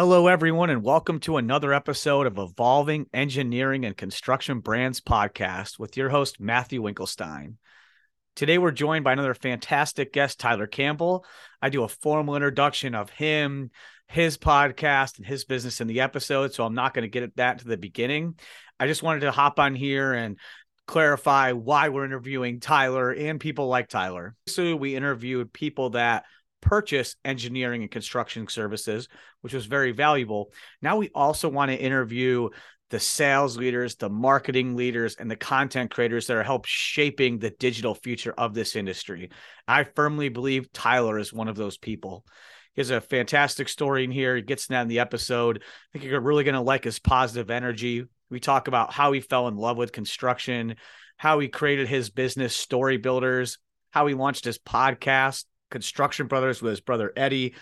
Hello, everyone, and welcome to another episode of Evolving Engineering and Construction Brands podcast with your host, Matthew Winklestine. Today, we're joined by another fantastic guest, Tyler Campbell. I do a formal introduction of him, his podcast, and his business in the episode, so I'm not going to get at that to the beginning. I just wanted to hop on here and clarify why we're interviewing Tyler and people like Tyler. So, we interviewed people that purchase engineering and construction services, which was very valuable. Now we also want to interview the sales leaders, the marketing leaders, and the content creators that are help shaping the digital future of this industry. I firmly believe Tyler is one of those people. He has a fantastic story in here. He gets that in the episode. I think you're really going to like his positive energy. We talk about how he fell in love with construction, how he created his business, Story Builders, how he launched his podcast, Construction Brothers with his brother Eddie.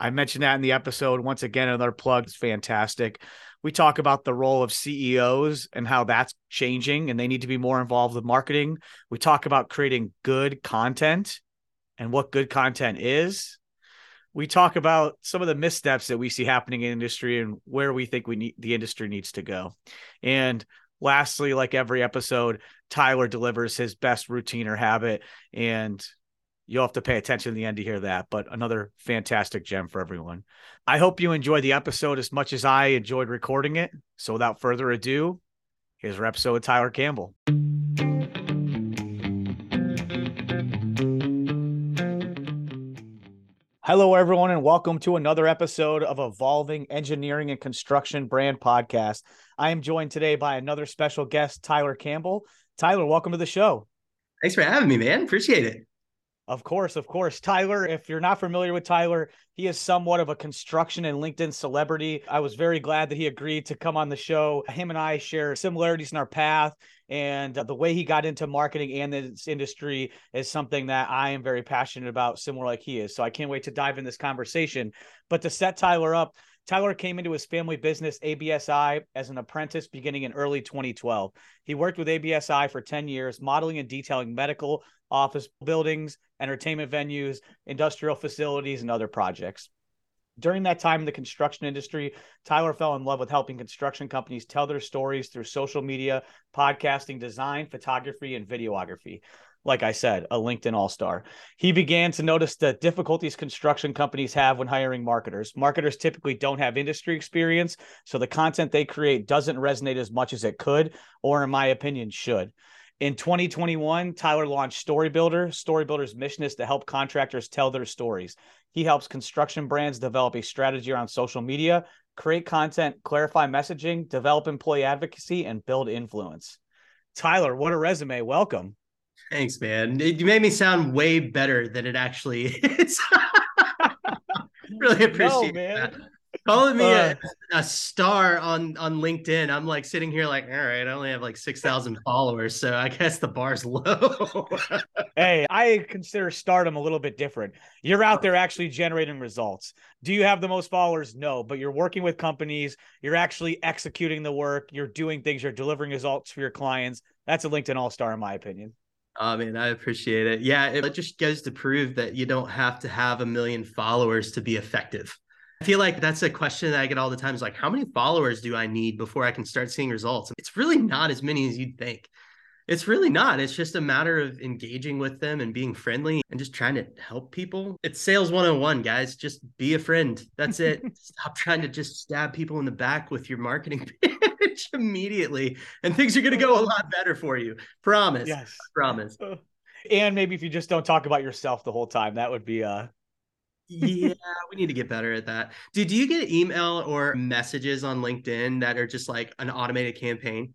I mentioned that in the episode. Once again, another plug is fantastic. We talk about the role of CEOs and how that's changing and they need to be more involved with marketing. We talk about creating good content and what good content is. We talk about some of the missteps that we see happening in industry and where we think we need the industry needs to go. And lastly, like every episode, Tyler delivers his best routine or habit and You'll have to pay attention to the end to hear that, but another fantastic gem for everyone. I hope you enjoyed the episode as much as I enjoyed recording it. So without further ado, here's our episode with Tyler Campbell. Hello, everyone, and welcome to another episode of Evolving Engineering and Construction Brand Podcast. I am joined today by another special guest, Tyler Campbell. Tyler, welcome to the show. Thanks for having me, man. Appreciate it. Of course, of course. Tyler, if you're not familiar with Tyler, he is somewhat of a construction and LinkedIn celebrity. I was very glad that he agreed to come on the show. Him and I share similarities in our path, and the way he got into marketing and this industry is something that I am very passionate about, similar like he is. So I can't wait to dive in this conversation. But to set Tyler up, Tyler came into his family business, ABSI, as an apprentice beginning in early 2012. He worked with ABSI for 10 years, modeling and detailing medical, office buildings, entertainment venues, industrial facilities, and other projects. During that time in the construction industry, Tyler fell in love with helping construction companies tell their stories through social media, podcasting, design, photography, and videography like I said, a LinkedIn all star. He began to notice the difficulties construction companies have when hiring marketers. Marketers typically don't have industry experience, so the content they create doesn't resonate as much as it could, or in my opinion, should. In 2021, Tyler launched Story Builder. Story Builder's mission is to help contractors tell their stories. He helps construction brands develop a strategy around social media, create content, clarify messaging, develop employee advocacy, and build influence. Tyler, what a resume. Welcome. Thanks, man. You made me sound way better than it actually is. really appreciate no, that. Calling me uh, a, a, star on on LinkedIn. I'm like sitting here like, all right, I only have like six thousand followers, so I guess the bar's low. hey, I consider stardom a little bit different. You're out there actually generating results. Do you have the most followers? No, but you're working with companies. You're actually executing the work. You're doing things. You're delivering results for your clients. That's a LinkedIn all star, in my opinion. I mean, I appreciate it. Yeah, it just goes to prove that you don't have to have a million followers to be effective. I feel like that's a question that I get all the time is like, how many followers do I need before I can start seeing results? It's really not as many as you'd think. It's really not. It's just a matter of engaging with them and being friendly and just trying to help people. It's sales 101, guys. Just be a friend. That's it. Stop trying to just stab people in the back with your marketing pitch immediately, and things are going to go a lot better for you. Promise. Yes. I promise. And maybe if you just don't talk about yourself the whole time, that would be uh yeah, we need to get better at that. Do, do you get email or messages on LinkedIn that are just like an automated campaign?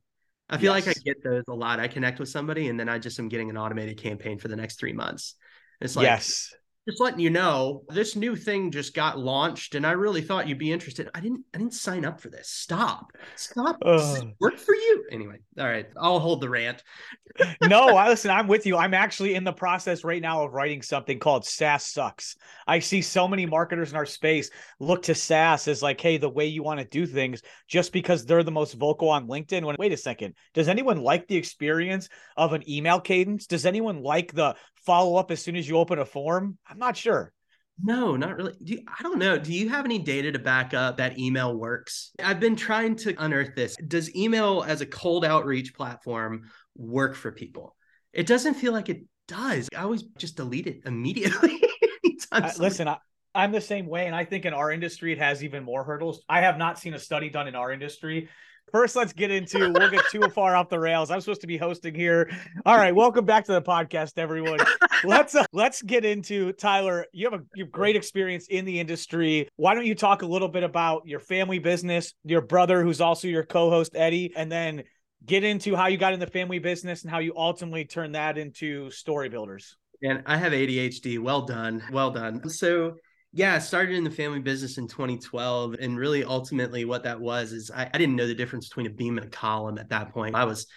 I feel yes. like I get those a lot. I connect with somebody and then I just am getting an automated campaign for the next three months. It's like, yes, just letting you know this new thing just got launched and I really thought you'd be interested. I didn't I didn't sign up for this. Stop. Stop. Uh, work for you. Anyway, all right. I'll hold the rant. no, I listen, I'm with you. I'm actually in the process right now of writing something called SaaS Sucks. I see so many marketers in our space look to SaaS as like, hey, the way you want to do things just because they're the most vocal on LinkedIn. When wait a second, does anyone like the experience of an email cadence? Does anyone like the follow up as soon as you open a form? I'm not sure. No, not really. Do you, I don't know. Do you have any data to back up that email works? I've been trying to unearth this. Does email as a cold outreach platform work for people? It doesn't feel like it does. I always just delete it immediately. uh, listen, I, I'm the same way. And I think in our industry, it has even more hurdles. I have not seen a study done in our industry First, let's get into. We'll get too far off the rails. I'm supposed to be hosting here. All right, welcome back to the podcast, everyone. Let's uh, let's get into Tyler. You have a you have great experience in the industry. Why don't you talk a little bit about your family business, your brother, who's also your co-host Eddie, and then get into how you got in the family business and how you ultimately turned that into story builders. And I have ADHD. Well done. Well done. So yeah, I started in the family business in 2012. And really, ultimately, what that was is I, I, didn't know the difference between a beam and a column at that point. I was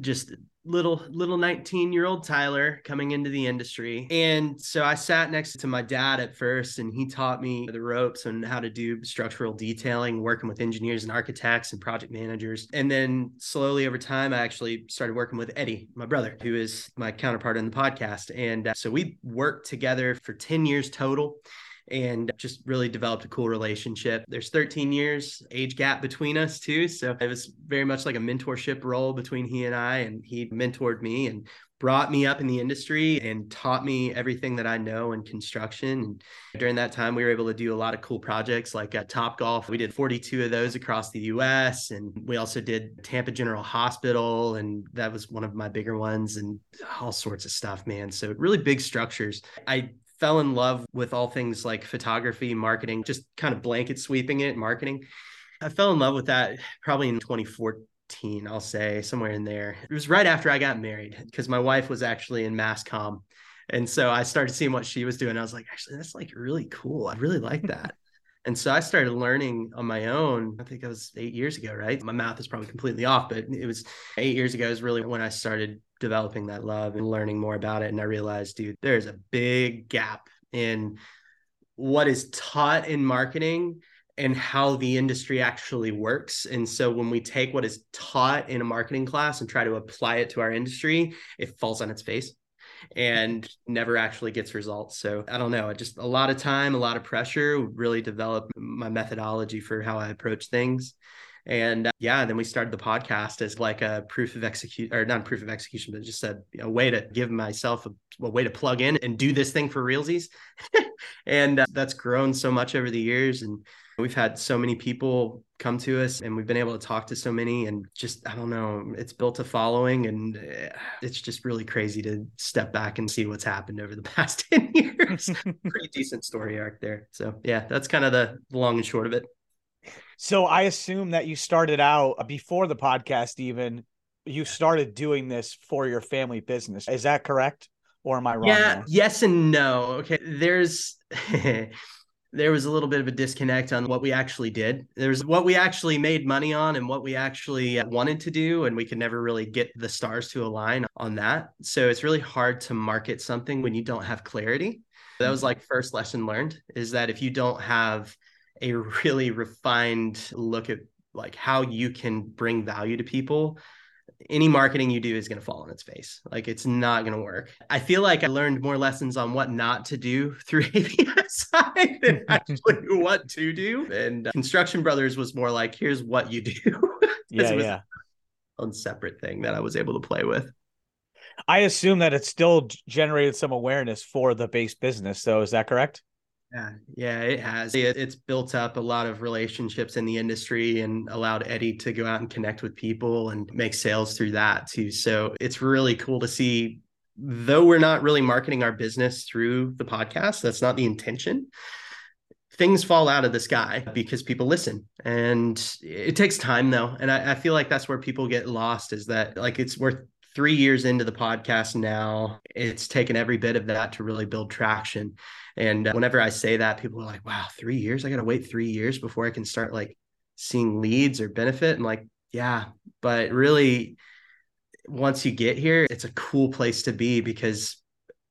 just little little 19 year old Tyler coming into the industry. And so I sat next to my dad at first and he taught me the ropes and how to do structural detailing, working with engineers and architects and project managers. And then slowly over time, I actually started working with Eddie, my brother, who is my counterpart in the podcast. And uh, so we worked together for 10 years total and just really developed a cool relationship. There's 13 years age gap between us too, so it was very much like a mentorship role between he and I and he mentored me and brought me up in the industry and taught me everything that I know in construction. And during that time, we were able to do a lot of cool projects like at Top Golf. We did 42 of those across the US. And we also did Tampa General Hospital. And that was one of my bigger ones and all sorts of stuff, man. So really big structures. I fell in love with all things like photography, marketing, just kind of blanket sweeping it, marketing. I fell in love with that probably in 2014, I'll say, somewhere in there. It was right after I got married because my wife was actually in mass comm. And so I started seeing what she was doing. I was like, actually, that's like really cool. I really like that. And so I started learning on my own. I think it was eight years ago, right? My math is probably completely off, but it was eight years ago is really when I started developing that love and learning more about it. And I realized, dude, there's a big gap in what is taught in marketing and how the industry actually works. And so when we take what is taught in a marketing class and try to apply it to our industry, it falls on its face and never actually gets results. So I don't know, just a lot of time, a lot of pressure, really develop my methodology for how I approach things. And uh, yeah, then we started the podcast as like a proof of execution, or not proof of execution, but just a, a way to give myself a, a, way to plug in and do this thing for realsies. and uh, that's grown so much over the years. And we've had so many people come to us and we've been able to talk to so many and just, I don't know, it's built a following. And uh, it's just really crazy to step back and see what's happened over the past 10 years. Pretty decent story arc there. So yeah, that's kind of the long and short of it. So I assume that you started out uh, before the podcast, even you started doing this for your family business. Is that correct? Or am I wrong? Yeah, there? yes and no. Okay. There's there was a little bit of a disconnect on what we actually did. There's what we actually made money on and what we actually uh, wanted to do. And we could never really get the stars to align on that. So it's really hard to market something when you don't have clarity. That was like first lesson learned is that if you don't have a really refined look at like how you can bring value to people any marketing you do is going to fall on its face. Like it's not going to work. I feel like I learned more lessons on what not to do through ABSI than actually what to do. And uh, Construction Brothers was more like, here's what you do. yeah, yeah. On separate thing that I was able to play with. I assume that it still generated some awareness for the base business. So is that correct? Yeah, yeah, it has. It's built up a lot of relationships in the industry and allowed Eddie to go out and connect with people and make sales through that too. So it's really cool to see, though we're not really marketing our business through the podcast, that's not the intention. Things fall out of the sky because people listen. And it takes time though. And I, I feel like that's where people get lost is that like it's worth three years into the podcast now. It's taken every bit of that to really build traction. And uh, whenever I say that, people are like, wow, three years? I got to wait three years before I can start like seeing leads or benefit. I'm like, yeah, but really, once you get here, it's a cool place to be because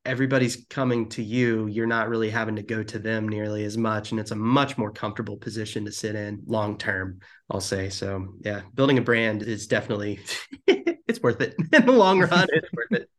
everybody's coming to you. You're not really having to go to them nearly as much. And it's a much more comfortable position to sit in long term, I'll say. So, yeah, building a brand is definitely it's worth it in the long run. It's worth it.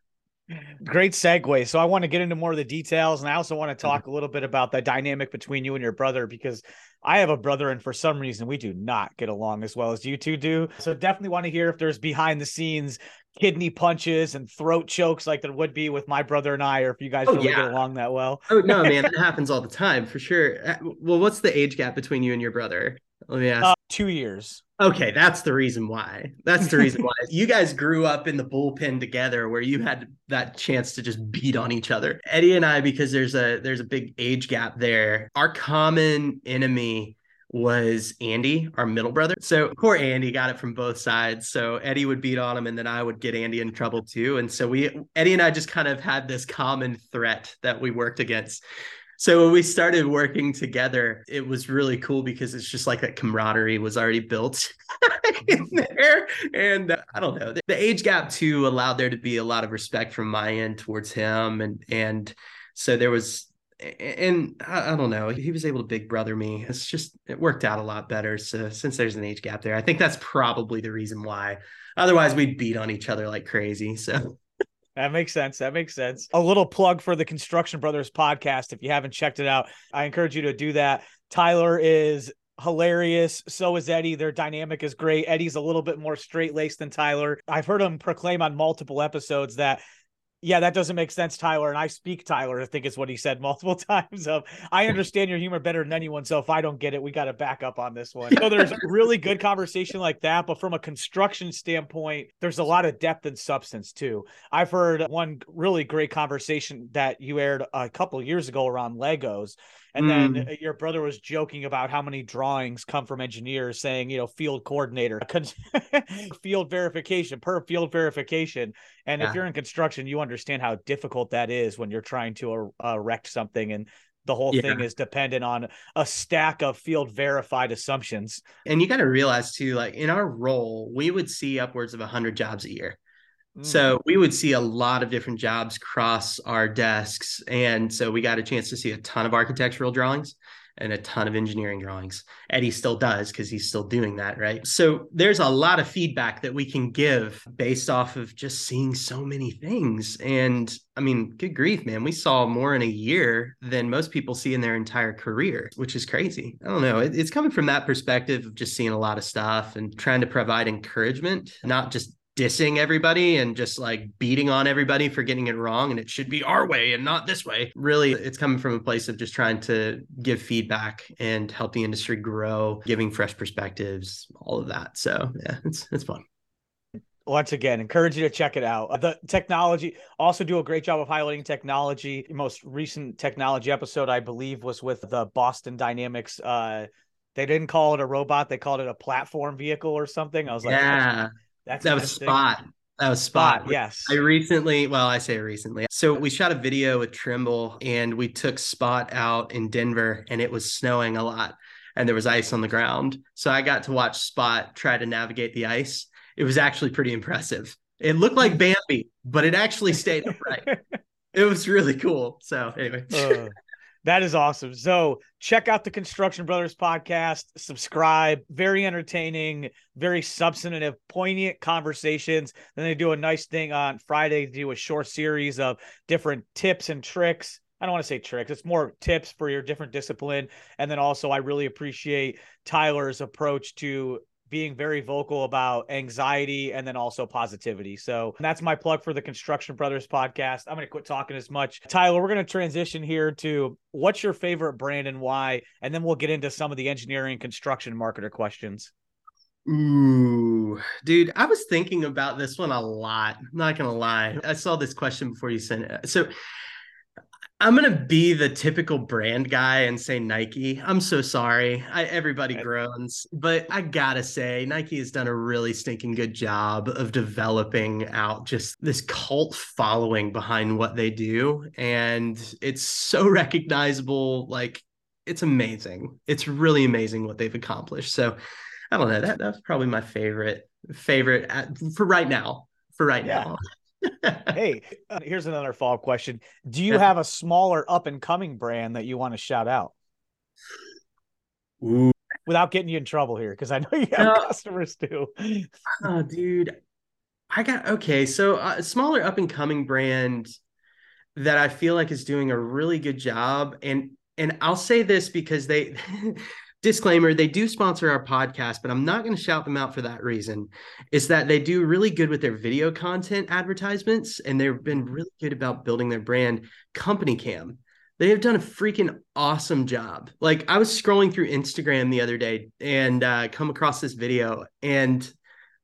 Great segue. So I want to get into more of the details, and I also want to mm-hmm. talk a little bit about the dynamic between you and your brother because I have a brother, and for some reason we do not get along as well as you two do. So definitely want to hear if there's behind the scenes kidney punches and throat chokes like there would be with my brother and I, or if you guys oh, really yeah. get along that well. oh no, man, that happens all the time for sure. Uh, well, what's the age gap between you and your brother? Let me ask. Uh, two years. Okay, that's the reason why. That's the reason why. You guys grew up in the bullpen together where you had that chance to just beat on each other. Eddie and I because there's a there's a big age gap there. Our common enemy was Andy, our middle brother. So poor Andy got it from both sides. So Eddie would beat on him and then I would get Andy in trouble too. And so we Eddie and I just kind of had this common threat that we worked against. So when we started working together, it was really cool because it's just like that camaraderie was already built in there. And uh, I don't know, the, age gap too allowed there to be a lot of respect from my end towards him. And and so there was and I, I, don't know, he was able to big brother me. It's just it worked out a lot better. So since there's an age gap there, I think that's probably the reason why. Otherwise, we'd beat on each other like crazy. So that makes sense. That makes sense. A little plug for the Construction Brothers podcast. If you haven't checked it out, I encourage you to do that. Tyler is hilarious. So is Eddie. Their dynamic is great. Eddie's a little bit more straight laced than Tyler. I've heard him proclaim on multiple episodes that yeah, that doesn't make sense, Tyler. And I speak Tyler, I think is what he said multiple times. Of I hmm. understand your humor better than anyone. So if I don't get it, we got to back up on this one. So there's really good conversation like that. But from a construction standpoint, there's a lot of depth and substance too. I've heard one really great conversation that you aired a couple years ago around Legos. And mm. then your brother was joking about how many drawings come from engineers saying, you know, field coordinator, field verification, per field verification. And yeah. if you're in construction, you understand how difficult that is when you're trying to er, erect something and the whole yeah. thing is dependent on a stack of field verified assumptions. And you got to realize too, like in our role, we would see upwards of 100 jobs a year. So mm. we would see a lot of different jobs cross our desks. And so we got a chance to see a ton of architectural drawings and a ton of engineering drawings. Eddie still does because he's still doing that, right? So there's a lot of feedback that we can give based off of just seeing so many things. And I mean, good grief, man, we saw more in a year than most people see in their entire career, which is crazy. I don't know. It, it's coming from that perspective of just seeing a lot of stuff and trying to provide encouragement, not just dissing everybody and just like beating on everybody for getting it wrong and it should be our way and not this way. Really, it's coming from a place of just trying to give feedback and help the industry grow, giving fresh perspectives, all of that. So, yeah, it's it's fun. Once again encourage you to check it out. The technology also do a great job of highlighting technology. Most recent technology episode i believe was with the boston dynamics uh they didn't call it a robot they called it a platform vehicle or something. I was like yeah that's that was spot. That was spot. spot. Yes. I recently, well, I say recently. So we shot a video with Trimble and we took Spot out in Denver and it was snowing a lot and there was ice on the ground. So I got to watch Spot try to navigate the ice. It was actually pretty impressive. It looked like Bambi, but it actually stayed upright. it was really cool. So anyway. Uh, that is awesome. So check out the Construction Brothers podcast, subscribe. Very entertaining, very substantive, poignant conversations. Then they do a nice thing on Friday, to do a short series of different tips and tricks. I don't want to say tricks, it's more tips for your different discipline. And then also, I really appreciate Tyler's approach to being very vocal about anxiety and then also positivity. So that's my plug for the Construction Brothers podcast. I'm going to quit talking as much. Tyler, we're going to transition here to what's your favorite brand and why? And then we'll get into some of the engineering construction marketer questions. Ooh, dude, I was thinking about this one a lot. I'm not going to lie. I saw this question before you sent it. So I'm gonna be the typical brand guy and say Nike. I'm so sorry. I, everybody groans, but I gotta say Nike has done a really stinking good job of developing out just this cult following behind what they do, and it's so recognizable. Like it's amazing. It's really amazing what they've accomplished. So I don't know. That that's probably my favorite favorite at, for right now. For right yeah. now hey, uh, here's another follow up question. Do you have a smaller up and coming brand that you want to shout out? Ooh. Without getting you in trouble here, because I know you have no. customers too. Oh, dude. I got okay. So a smaller up and coming brand that I feel like is doing a really good job, and and I'll say this because they disclaimer they do sponsor our podcast but i'm not going to shout them out for that reason. Is that they do really good with their video content advertisements and they've been really good about building their brand CompanyCam. They have done a freaking awesome job. Like i was scrolling through instagram the other day and uh, come across this video and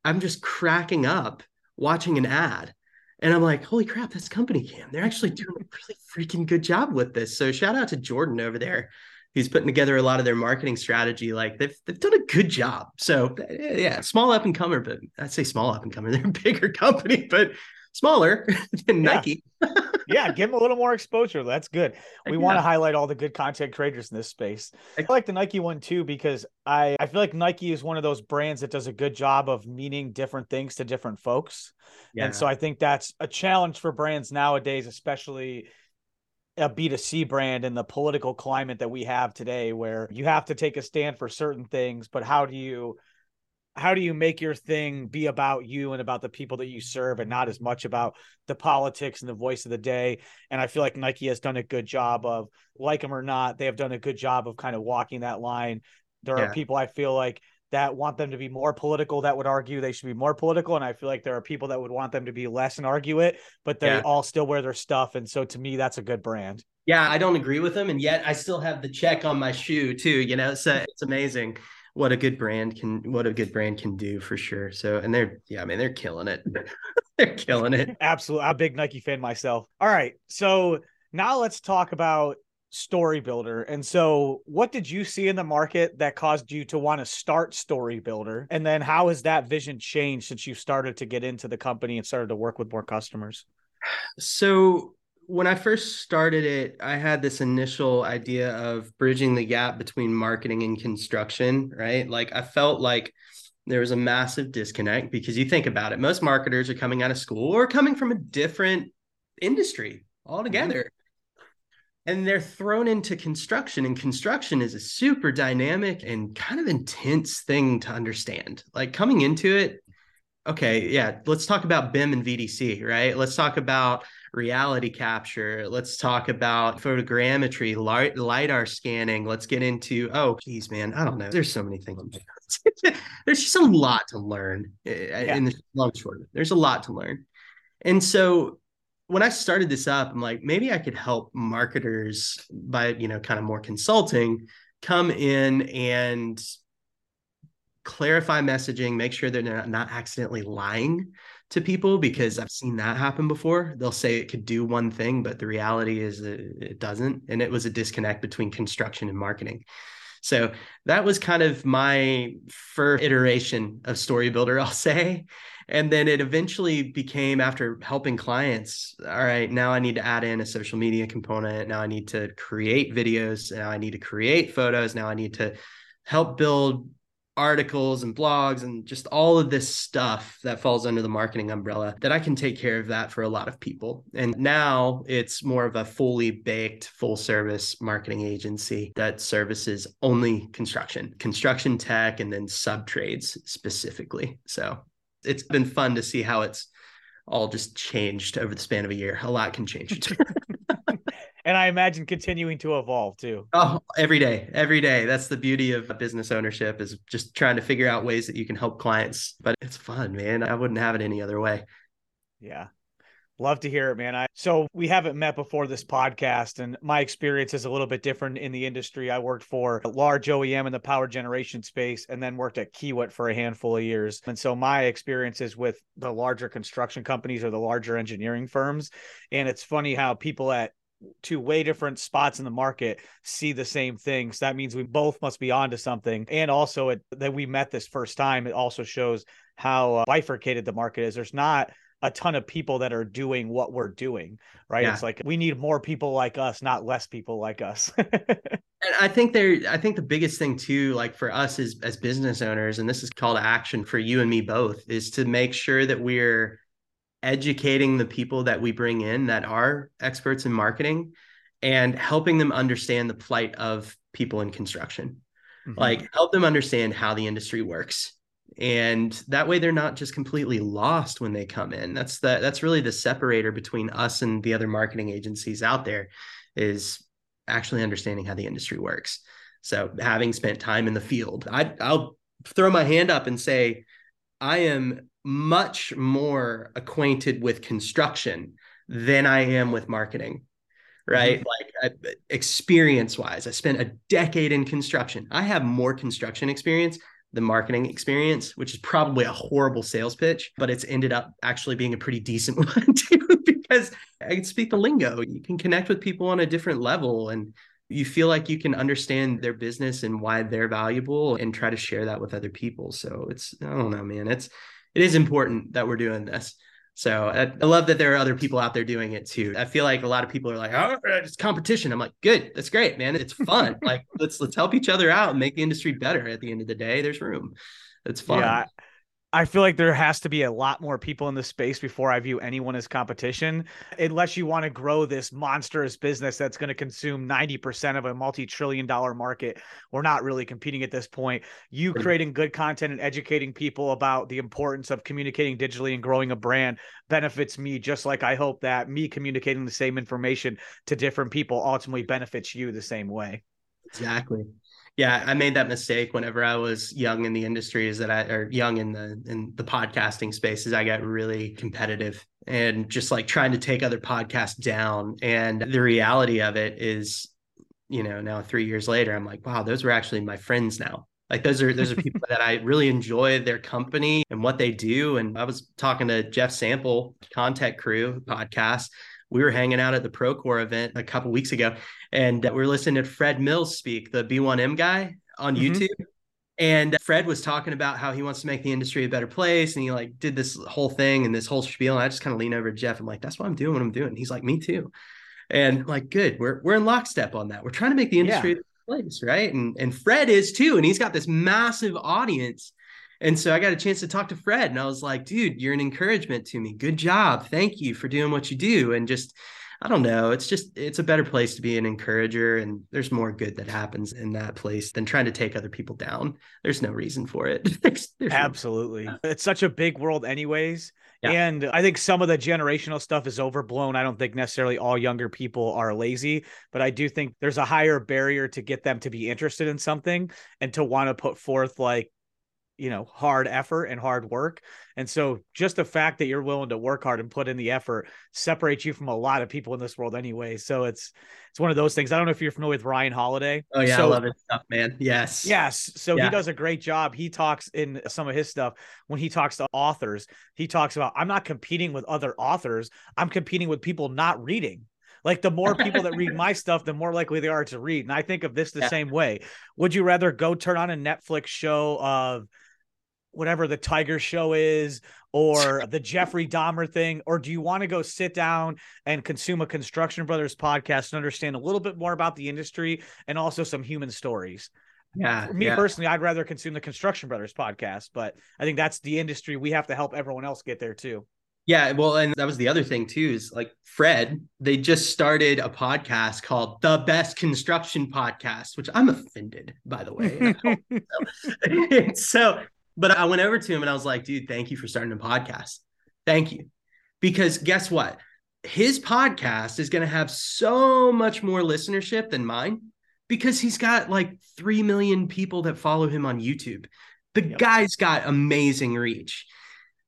i'm just cracking up watching an ad. And I'm like, holy crap, that's CompanyCam. They're actually doing a really freaking good job with this. So shout out to Jordan over there who's putting together a lot of their marketing strategy. Like they've they've done a good job. So yeah, small up and comer, but I'd say small up and comer. They're a bigger company, but smaller than yeah. Nike. yeah, give them a little more exposure. That's good. We yeah. want to highlight all the good content creators in this space. I like the Nike one too because I I feel like Nike is one of those brands that does a good job of meaning different things to different folks. Yeah. And so I think that's a challenge for brands nowadays, especially a B2C brand in the political climate that we have today where you have to take a stand for certain things, but how do you how do you make your thing be about you and about the people that you serve and not as much about the politics and the voice of the day and i feel like nike has done a good job of like them or not they have done a good job of kind of walking that line there yeah. are people i feel like that want them to be more political that would argue they should be more political and i feel like there are people that would want them to be less and argue it but they yeah. all still wear their stuff and so to me that's a good brand. Yeah i don't agree with them and yet i still have the check on my shoe too you know so it's amazing what a good brand can what a good brand can do for sure. So and they're yeah i mean they're killing it. They're killing it. Absolutely i'm a big nike fan myself. All right so now let's talk about story builder. And so, what did you see in the market that caused you to want to start story builder? And then, how has that vision changed since you started to get into the company and started to work with more customers? So, when I first started it, I had this initial idea of bridging the gap between marketing and construction, right? Like, I felt like there was a massive disconnect because you think about it, most marketers are coming out of school or coming from a different industry mm-hmm. altogether and they're thrown into construction and construction is a super dynamic and kind of intense thing to understand. Like coming into it okay yeah let's talk about bim and vdc right? Let's talk about reality capture. Let's talk about photogrammetry light, lidar scanning. Let's get into oh geez man i don't know. There's so many things. There's just a lot to learn eh, yeah. in the long short there's a lot to learn. And so when I started this up, I'm like, maybe I could help marketers by, you know, kind of more consulting come in and clarify messaging, make sure they're not, not accidentally lying to people because I've seen that happen before. They'll say it could do one thing, but the reality is that it doesn't. And it was a disconnect between construction and marketing. So that was kind of my first iteration of Story Builder, I'll say. And then it eventually became after helping clients, all right, now I need to add in a social media component. Now I need to create videos. Now I need to create photos. Now I need to help build articles and blogs and just all of this stuff that falls under the marketing umbrella that I can take care of that for a lot of people. And now it's more of a fully baked full service marketing agency that services only construction, construction tech, and then sub trades specifically. So it's been fun to see how it's all just changed over the span of a year. A lot can change. and I imagine continuing to evolve too. Oh, every day, every day. That's the beauty of business ownership is just trying to figure out ways that you can help clients. But it's fun, man. I wouldn't have it any other way. Yeah. Love to hear it, man. I so we haven't met before this podcast, and my experience is a little bit different in the industry. I worked for a large OEM in the power generation space, and then worked at Kiewit for a handful of years. And so my experiences with the larger construction companies or the larger engineering firms. And it's funny how people at two way different spots in the market see the same things. That means we both must be onto something. And also it, that we met this first time, it also shows how uh, bifurcated the market is. There's not a ton of people that are doing what we're doing, right? Yeah. It's like we need more people like us, not less people like us. and I think there, I think the biggest thing too, like for us as as business owners, and this is call to action for you and me both, is to make sure that we're educating the people that we bring in that are experts in marketing and helping them understand the plight of people in construction. Mm-hmm. Like help them understand how the industry works and that way they're not just completely lost when they come in. That's the that's really the separator between us and the other marketing agencies out there is actually understanding how the industry works. So having spent time in the field I, i'll throw my hand up and say i am much more acquainted with construction than i am with marketing right? Mm-hmm. like experience wise i spent a decade in construction. I have more construction experience the marketing experience, which is probably a horrible sales pitch, but it's ended up actually being a pretty decent one too, because I can speak the lingo. You can connect with people on a different level and you feel like you can understand their business and why they're valuable and try to share that with other people. So it's, I don't know, man, it's, it is important that we're doing this. So I, I, love that there are other people out there doing it too. I feel like a lot of people are like, "Oh, it's competition." I'm like, "Good, that's great, man. It's fun. like, let's let's help each other out and make the industry better. At the end of the day, there's room. It's fun." Yeah, I feel like there has to be a lot more people in the space before I view anyone as competition, unless you want to grow this monstrous business that's going to consume 90% of a multi trillion dollar market. We're not really competing at this point. You creating good content and educating people about the importance of communicating digitally and growing a brand benefits me, just like I hope that me communicating the same information to different people ultimately benefits you the same way. Exactly yeah i made that mistake whenever i was young in the industry is that i or young in the in the podcasting spaces i got really competitive and just like trying to take other podcasts down and the reality of it is you know now three years later i'm like wow those were actually my friends now like those are those are people that I really enjoy their company and what they do. And I was talking to Jeff Sample, Content Crew podcast. We were hanging out at the Procore event a couple weeks ago, and we are listening to Fred Mills speak, the B1M guy on mm-hmm. YouTube. And Fred was talking about how he wants to make the industry a better place. And he like did this whole thing and this whole spiel. And I just kind of lean over to Jeff. I'm like, that's what I'm doing, what I'm doing. he's like, me too. And like, good. We're we're in lockstep on that. We're trying to make the industry yeah. a place, right? And and Fred is too. And he's got this massive audience. And so I got a chance to talk to Fred. And I was like, dude, you're an encouragement to me. Good job. Thank you for doing what you do. And just I don't know. It's just it's a better place to be an encourager, and there's more good that happens in that place than trying to take other people down. There's no reason for it. there's, there's Absolutely, no it's such a big world, anyways. Yeah. And I think some of the generational stuff is overblown. I don't think necessarily all younger people are lazy, but I do think there's a higher barrier to get them to be interested in something and to want to put forth like you know hard effort and hard work. And so just the fact that you're willing to work hard and put in the effort separates you from a lot of people in this world anyway. So it's it's one of those things. I don't know if you're familiar with ryan holiday. Oh yeah so, i love his stuff man. Yes. Yes. So yeah. he does a great job. He talks in some of his stuff. When he talks to authors he talks about i'm not competing with other authors. I'm competing with people not reading. Like the more people that read my stuff, the more likely they are to read. And I think of this the yeah. same way. Would you rather go turn on a Netflix show of whatever the Tiger Show is or the Jeffrey Dahmer thing? Or do you want to go sit down and consume a Construction Brothers podcast and understand a little bit more about the industry and also some human stories? Yeah. For me yeah. personally, I'd rather consume the Construction Brothers podcast, but I think that's the industry we have to help everyone else get there too. Yeah, well, and that was the other thing too is like Fred, they just started a podcast called The Best Construction Podcast, which I'm offended by the way. so, so but I went over to him and I was like, dude, thank you for starting a podcast. Thank you. Because guess what? His podcast is going to have so much more listenership than mine because he's got like 3 million people that follow him on YouTube. The yep. guy's got amazing reach.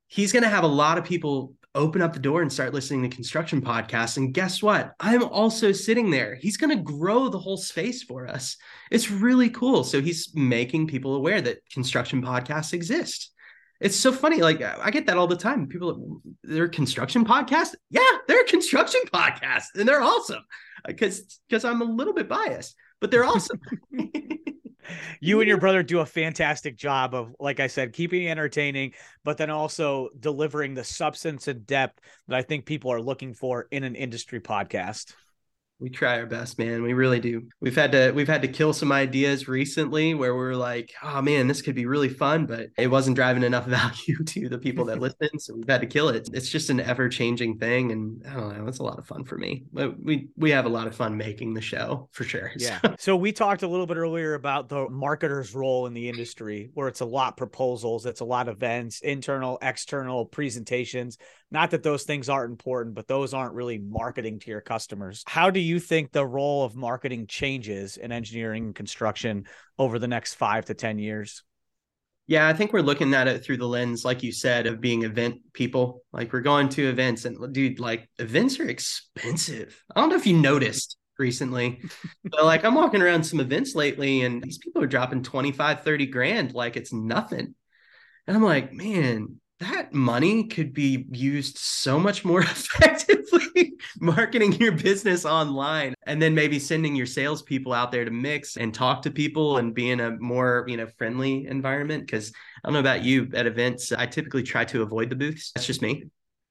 He's going to have a lot of people open up the door and start listening to construction podcasts. And guess what? I'm also sitting there. He's going to grow the whole space for us. It's really cool. So he's making people aware that construction podcasts exist. It's so funny. Like uh, I get that all the time. People, they're construction podcasts. Yeah, they're construction podcasts, and they're awesome. Uh, because because I'm a little bit biased, but they're awesome. you and your brother do a fantastic job of like i said keeping entertaining but then also delivering the substance and depth that i think people are looking for in an industry podcast we try our best, man. We really do. We've had to we've had to kill some ideas recently where we're like, oh man, this could be really fun, but it wasn't driving enough value to the people that listen. So we've had to kill it. It's just an ever changing thing, and I don't know. It's a lot of fun for me. But We we have a lot of fun making the show for sure. Yeah. So, so we talked a little bit earlier about the marketer's role in the industry, where it's a lot proposals, it's a lot of events, internal, external presentations. Not that those things aren't important, but those aren't really marketing to your customers. How do you think the role of marketing changes in engineering and construction over the next five to 10 years? Yeah, I think we're looking at it through the lens, like you said, of being event people. Like we're going to events, and dude, like events are expensive. I don't know if you noticed recently, but like I'm walking around some events lately, and these people are dropping 25, 30 grand like it's nothing. And I'm like, man, that money could be used so much more effectively marketing your business online and then maybe sending your salespeople out there to mix and talk to people and be in a more you know friendly environment. Because i don't know about you at events i typically try to avoid the booths. That's just me.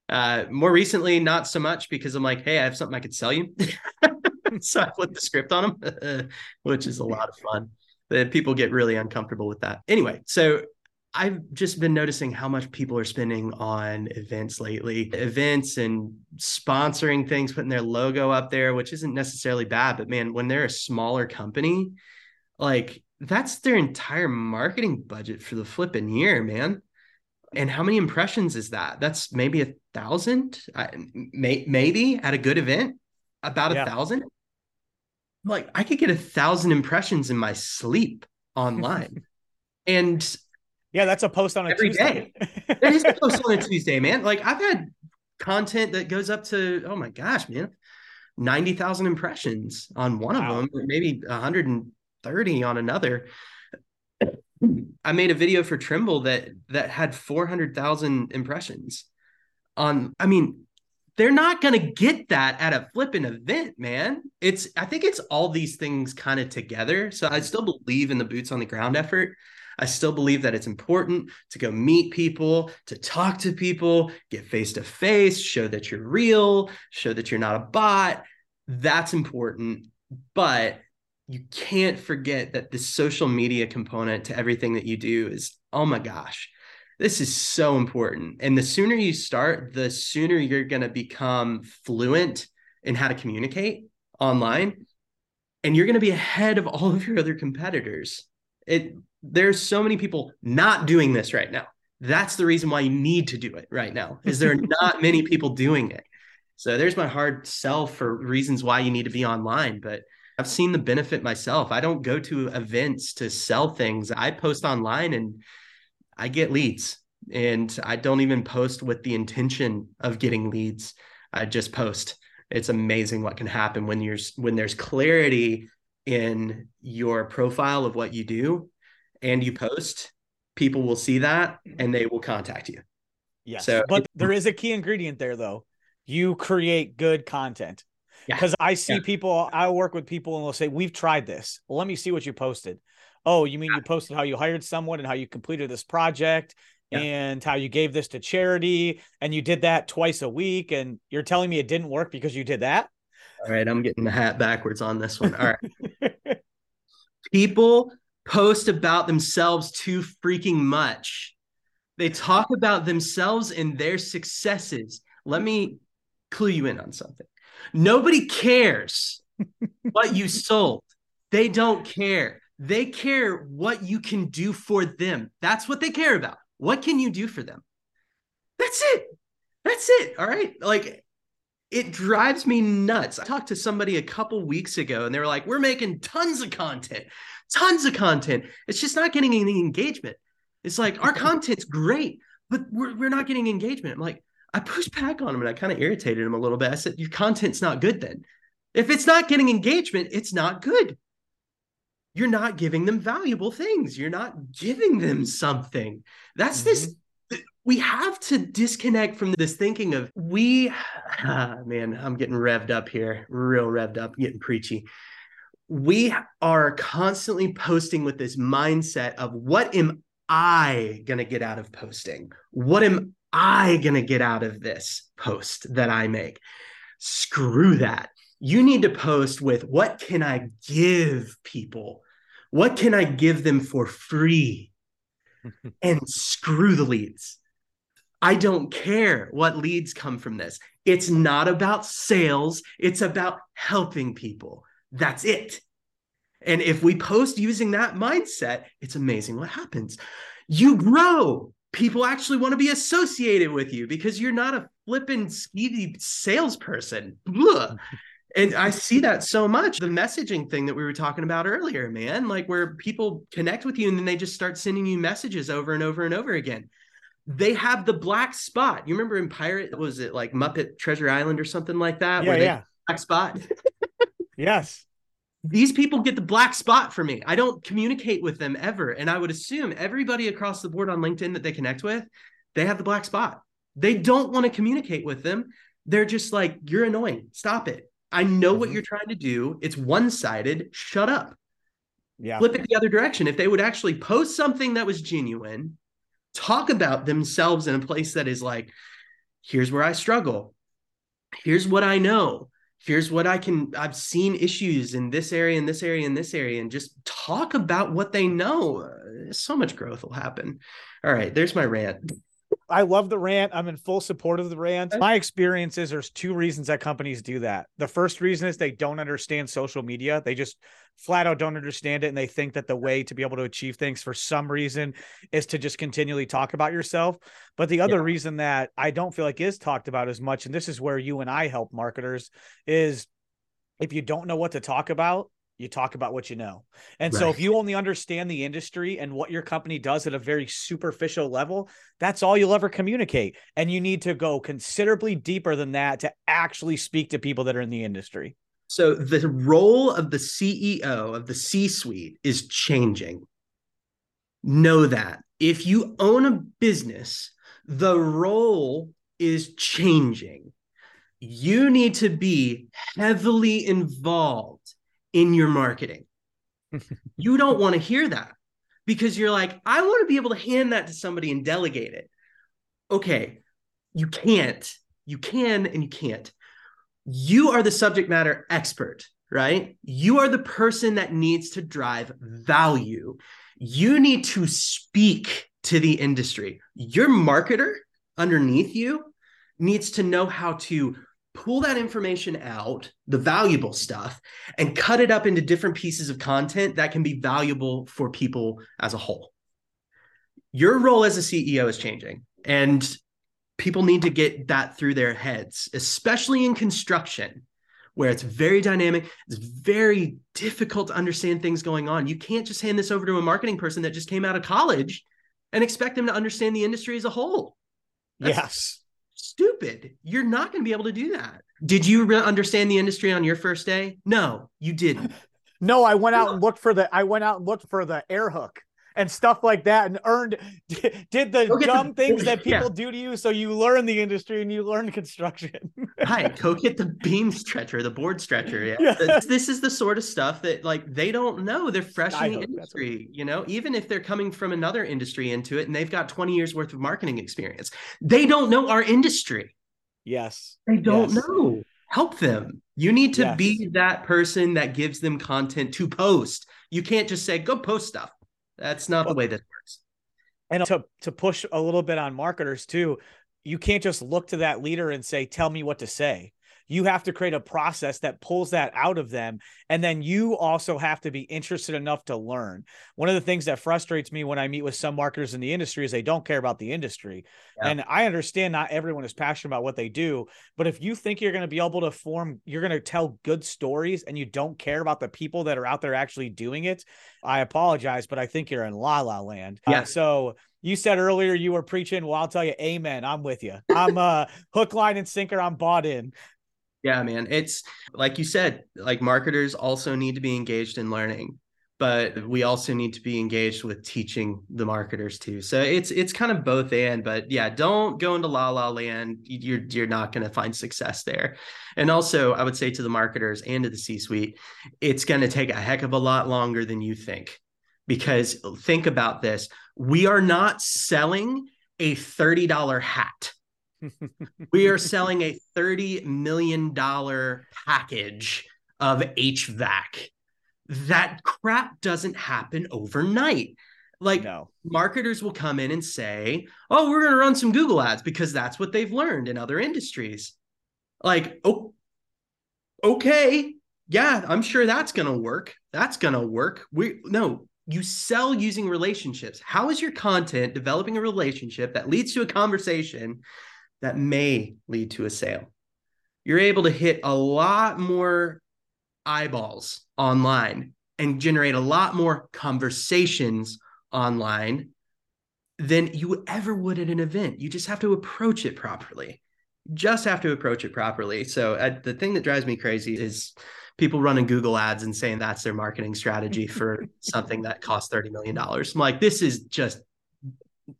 Uh, more recently not so much because i'm like hey i have something i could sell you. So i flip the script on them which is a lot of fun. People get really uncomfortable with that. Anyway so I've just been noticing how much people are spending on events lately, events and sponsoring things, putting their logo up there, which isn't necessarily bad. But man, when they're a smaller company, like that's their entire marketing budget for the flipping year, man. And how many impressions is that? That's maybe a thousand, may, maybe at a good event, about a yeah. thousand. Like I could get a thousand impressions in my sleep online. and yeah, that's a post on a every Tuesday. day. that is a post on a Tuesday, man. Like I've had content that goes up to oh my gosh, man, ninety thousand impressions on one wow. of them, maybe one hundred and thirty on another. I made a video for Trimble that that had four hundred thousand impressions. On, I mean, they're not going to get that at a flipping event, man. It's I think it's all these things kind of together. So I still believe in the boots on the ground effort. I still believe that it's important to go meet people, to talk to people, get face to face, show that you're real, show that you're not a bot. That's important. But you can't forget that the social media component to everything that you do is, oh my gosh, this is so important. And the sooner you start, the sooner you're going to become fluent in how to communicate online. And you're going to be ahead of all of your other competitors. It there's so many people not doing this right now. That's the reason why you need to do it right now. Is there not many people doing it? So there's my hard sell for reasons why you need to be online, but I've seen the benefit myself. I don't go to events to sell things. I post online and I get leads. And I don't even post with the intention of getting leads. I just post. It's amazing what can happen when you're when there's clarity in your profile of what you do and you post, people will see that and they will contact you. Yes. So, but there is a key ingredient there though. You create good content. Because yeah. I see yeah. people, I work with people and they'll say, We've tried this. Well, let me see what you posted. Oh, you mean you posted how you hired someone and how you completed this project yeah. and how you gave this to charity and you did that twice a week. And you're telling me it didn't work because you did that? All right. I'm getting the hat backwards on this one. All right. people post about themselves too freaking much. They talk about themselves and their successes. Let me clue you in on something. Nobody cares what you sold. They don't care. They care what you can do for them. That's what they care about. What can you do for them? That's it. That's it. All right. Like it drives me nuts. I talked to somebody a couple weeks ago and they were like, we're making tons of content tons of content. It's just not getting any engagement. It's like our content's great, but we're, we're not getting engagement. I'm like, I pushed back on him and I kind of irritated him a little bit. I said, Your content's not good then. If it's not getting engagement, it's not good. You're not giving them valuable things. You're not giving them something. That's mm-hmm. this. We have to disconnect from this thinking of we, ah, man, I'm getting revved up here, real revved up, getting preachy we are constantly posting with this mindset of what am I going to get out of posting? What am I going to get out of this post that I make? Screw that. You need to post with what can I give people? What can I give them for free? and screw the leads. I don't care what leads come from this. It's not about sales, it's about helping people. That's it. And if we post using that mindset, it's amazing what happens. You grow. People actually want to be associated with you because you're not a flippin' skeevy salesperson. And I see that so much. The messaging thing that we were talking about earlier, man, like where people connect with you and then they just start sending you messages over and over and over again. They have the black spot. You remember in Pirate, was it like Muppet Treasure Island or something like that? Yeah, yeah. Black spot. yes these people get the black spot for me. I don't communicate with them ever. And I would assume everybody across the board on LinkedIn that they connect with, they have the black spot. They don't want to communicate with them. They're just like, you're annoying. Stop it. I know mm-hmm. what you're trying to do. It's one sided. Shut up. Yeah. Flip it the other direction. If they would actually post something that was genuine, talk about themselves in a place that is like, here's where I struggle. Here's what I know here's what I can I've seen issues in this area in this area in this area and just talk about what they know. Uh, so much growth will happen. All right, there's my rant. I love the rant. I'm in full support of the rant. My experience is there's two reasons that companies do that. The first reason is they don't understand social media. They just flat out don't understand it. And they think that the way to be able to achieve things for some reason is to just continually talk about yourself. But the other yeah. reason that I don't feel like is talked about as much, and this is where you and I help marketers, is if you don't know what to talk about, you talk about what you know. And right. so if you only understand the industry and what your company does at a very superficial level, that's all you'll ever communicate. And you need to go considerably deeper than that to actually speak to people that are in the industry. So the role of the CEO of the C-suite is changing. Know that. If you own a business, the role is changing. You need to be heavily involved in your marketing. you don't want to hear that because you're like, I want to be able to hand that to somebody and delegate it. Okay, you can't. You can and you can't. You are the subject matter expert, right? You are the person that needs to drive value. You need to speak to the industry. Your marketer underneath you needs to know how to pull that information out, the valuable stuff, and cut it up into different pieces of content that can be valuable for people as a whole. Your role as a CEO is changing, and people need to get that through their heads, especially in construction. Where it's very dynamic, it's very difficult to understand things going on. You can't just hand this over to a marketing person that just came out of college and expect them to understand the industry as a whole. That's, yes stupid. You're not going to be able to do that. Did you re- understand the industry on your first day? No, you didn't. no, I went out and looked for the I went out and looked for the air hook and stuff like that and earned did the dumb the, things that people yeah. do to you so you learn the industry and you learn construction. Right go get the beam stretcher the board stretcher yeah, yeah. This, this, is the sort of stuff that like they don't know. They're fresh I in the industry you know? Even if they're coming from another industry into it and they've got 20 years worth of marketing experience they don't know our industry. Yes. They don't yes. know. Help them. You need to yes. be that person that gives them content to post. You can't just say go post stuff that's not well, the way this works. And to to push a little bit on marketers too, you can't just look to that leader and say, "Tell me what to say." You have to create a process that pulls that out of them and then you also have to be interested enough to learn one of the things that frustrates me when i meet with some marketers in the industry is they don't care about the industry yeah. and i understand not everyone is passionate about what they do but if you think you're going to be able to form you're going to tell good stories and you don't care about the people that are out there actually doing it i apologize but i think you're in la la land yeah uh, so you said earlier you were preaching. Well, I'll tell you, amen. I'm with you. I'm uh hook, line, and sinker. I'm bought in. Yeah, man. It's like you said, like marketers also need to be engaged in learning, but we also need to be engaged with teaching the marketers too. So it's it's kind of both and, but yeah, don't go into la la land. You're you're not going to find success there. And also, I would say to the marketers and to the C-suite, it's going to take a heck of a lot longer than you think. Because think about this, we are not selling a $30 hat we are selling a $30 million package of HVAC. That crap doesn't happen overnight. Like no. marketers will come in and say, "Oh, we're going to run some Google ads because that's what they've learned in other industries." Like, "Oh, okay. Yeah, I'm sure that's going to work. That's going to work." We no, you sell using relationships. How is your content developing a relationship that leads to a conversation that may lead to a sale? You're able to hit a lot more eyeballs online and generate a lot more conversations online than you ever would at an event. You just have to approach it properly. Just have to approach it properly. So uh, the thing that drives me crazy is people running Google ads and saying that's their marketing strategy for something that costs $30 million. I'm like, this is just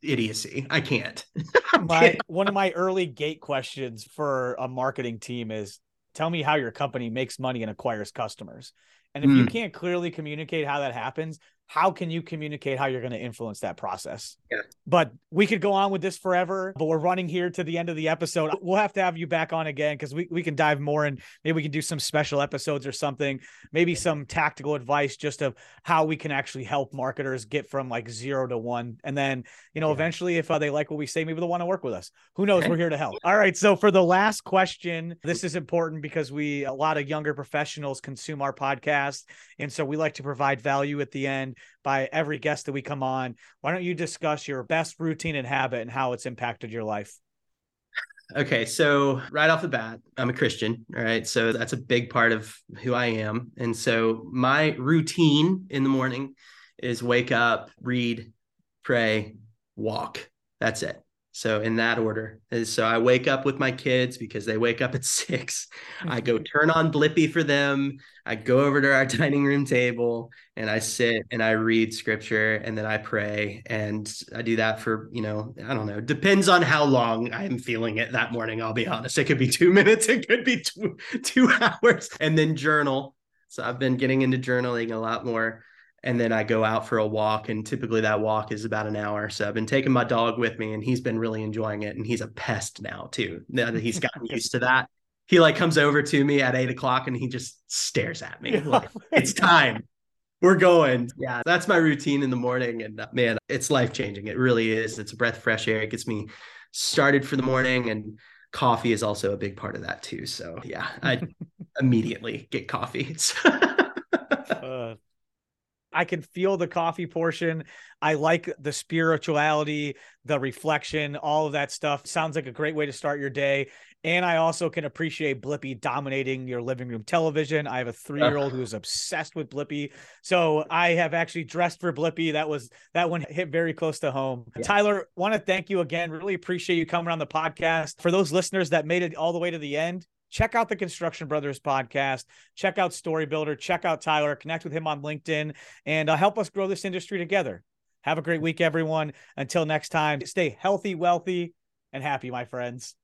idiocy. I can't. my one of my early gate questions for a marketing team is tell me how your company makes money and acquires customers. And if mm. you can't clearly communicate how that happens, how can you communicate how you're going to influence that process? Yeah. But we could go on with this forever, but we're running here to the end of the episode. We'll have to have you back on again because we, we can dive more and maybe we can do some special episodes or something, maybe some tactical advice just of how we can actually help marketers get from like zero to one. And then, you know, yeah. eventually if uh, they like what we say, maybe they'll want to work with us. Who knows? We're here to help. All right. So for the last question, this is important because we, a lot of younger professionals consume our podcast. And so we like to provide value at the end by every guest that we come on. Why don't you discuss your best routine and habit and how it's impacted your life? Okay, so right off the bat, I'm a Christian. All right. So that's a big part of who I am. And so my routine in the morning is wake up, read, pray, walk. That's it. So in that order. Uh, so I wake up with my kids because they wake up at six. I go mm-hmm. turn on Blippi for them. I go over to our dining room table and I sit and I read scripture and then I pray. And I do that for, you know, I don't know, depends on how long I'm feeling it that morning. I'll be honest. It could be two minutes, it could be two, two hours, and then journal. So I've been getting into journaling a lot more and then I go out for a walk, and typically that walk is about an hour. So I've been taking my dog with me, and he's been really enjoying it, and he's a pest now too. Now that he's gotten used to that, he like comes over to me at eight o'clock, and he just stares at me like it's time. We're going. Yeah, that's my routine in the morning, and uh, man, it's life changing. It really is. It's a breath of fresh air. It gets me started for the morning, and coffee is also a big part of that too. So yeah, I immediately get coffee. uh, I can feel the coffee portion. I like the spirituality, the reflection, all of that stuff. Sounds like a great way to start your day. And I also can appreciate Blippi dominating your living room television. I have a three year old who is obsessed with Blippi. So I have actually dressed for Blippi. That was that one hit very close to home. Yeah. Tyler, want to thank you again. Really appreciate you coming on the podcast. For those listeners that made it all the way to the end, check out the Construction Brothers podcast, check out Story Builder, check out Tyler, connect with him on LinkedIn, and uh, help us grow this industry together. Have a great week, everyone. Until next time, stay healthy, wealthy, and happy, my friends.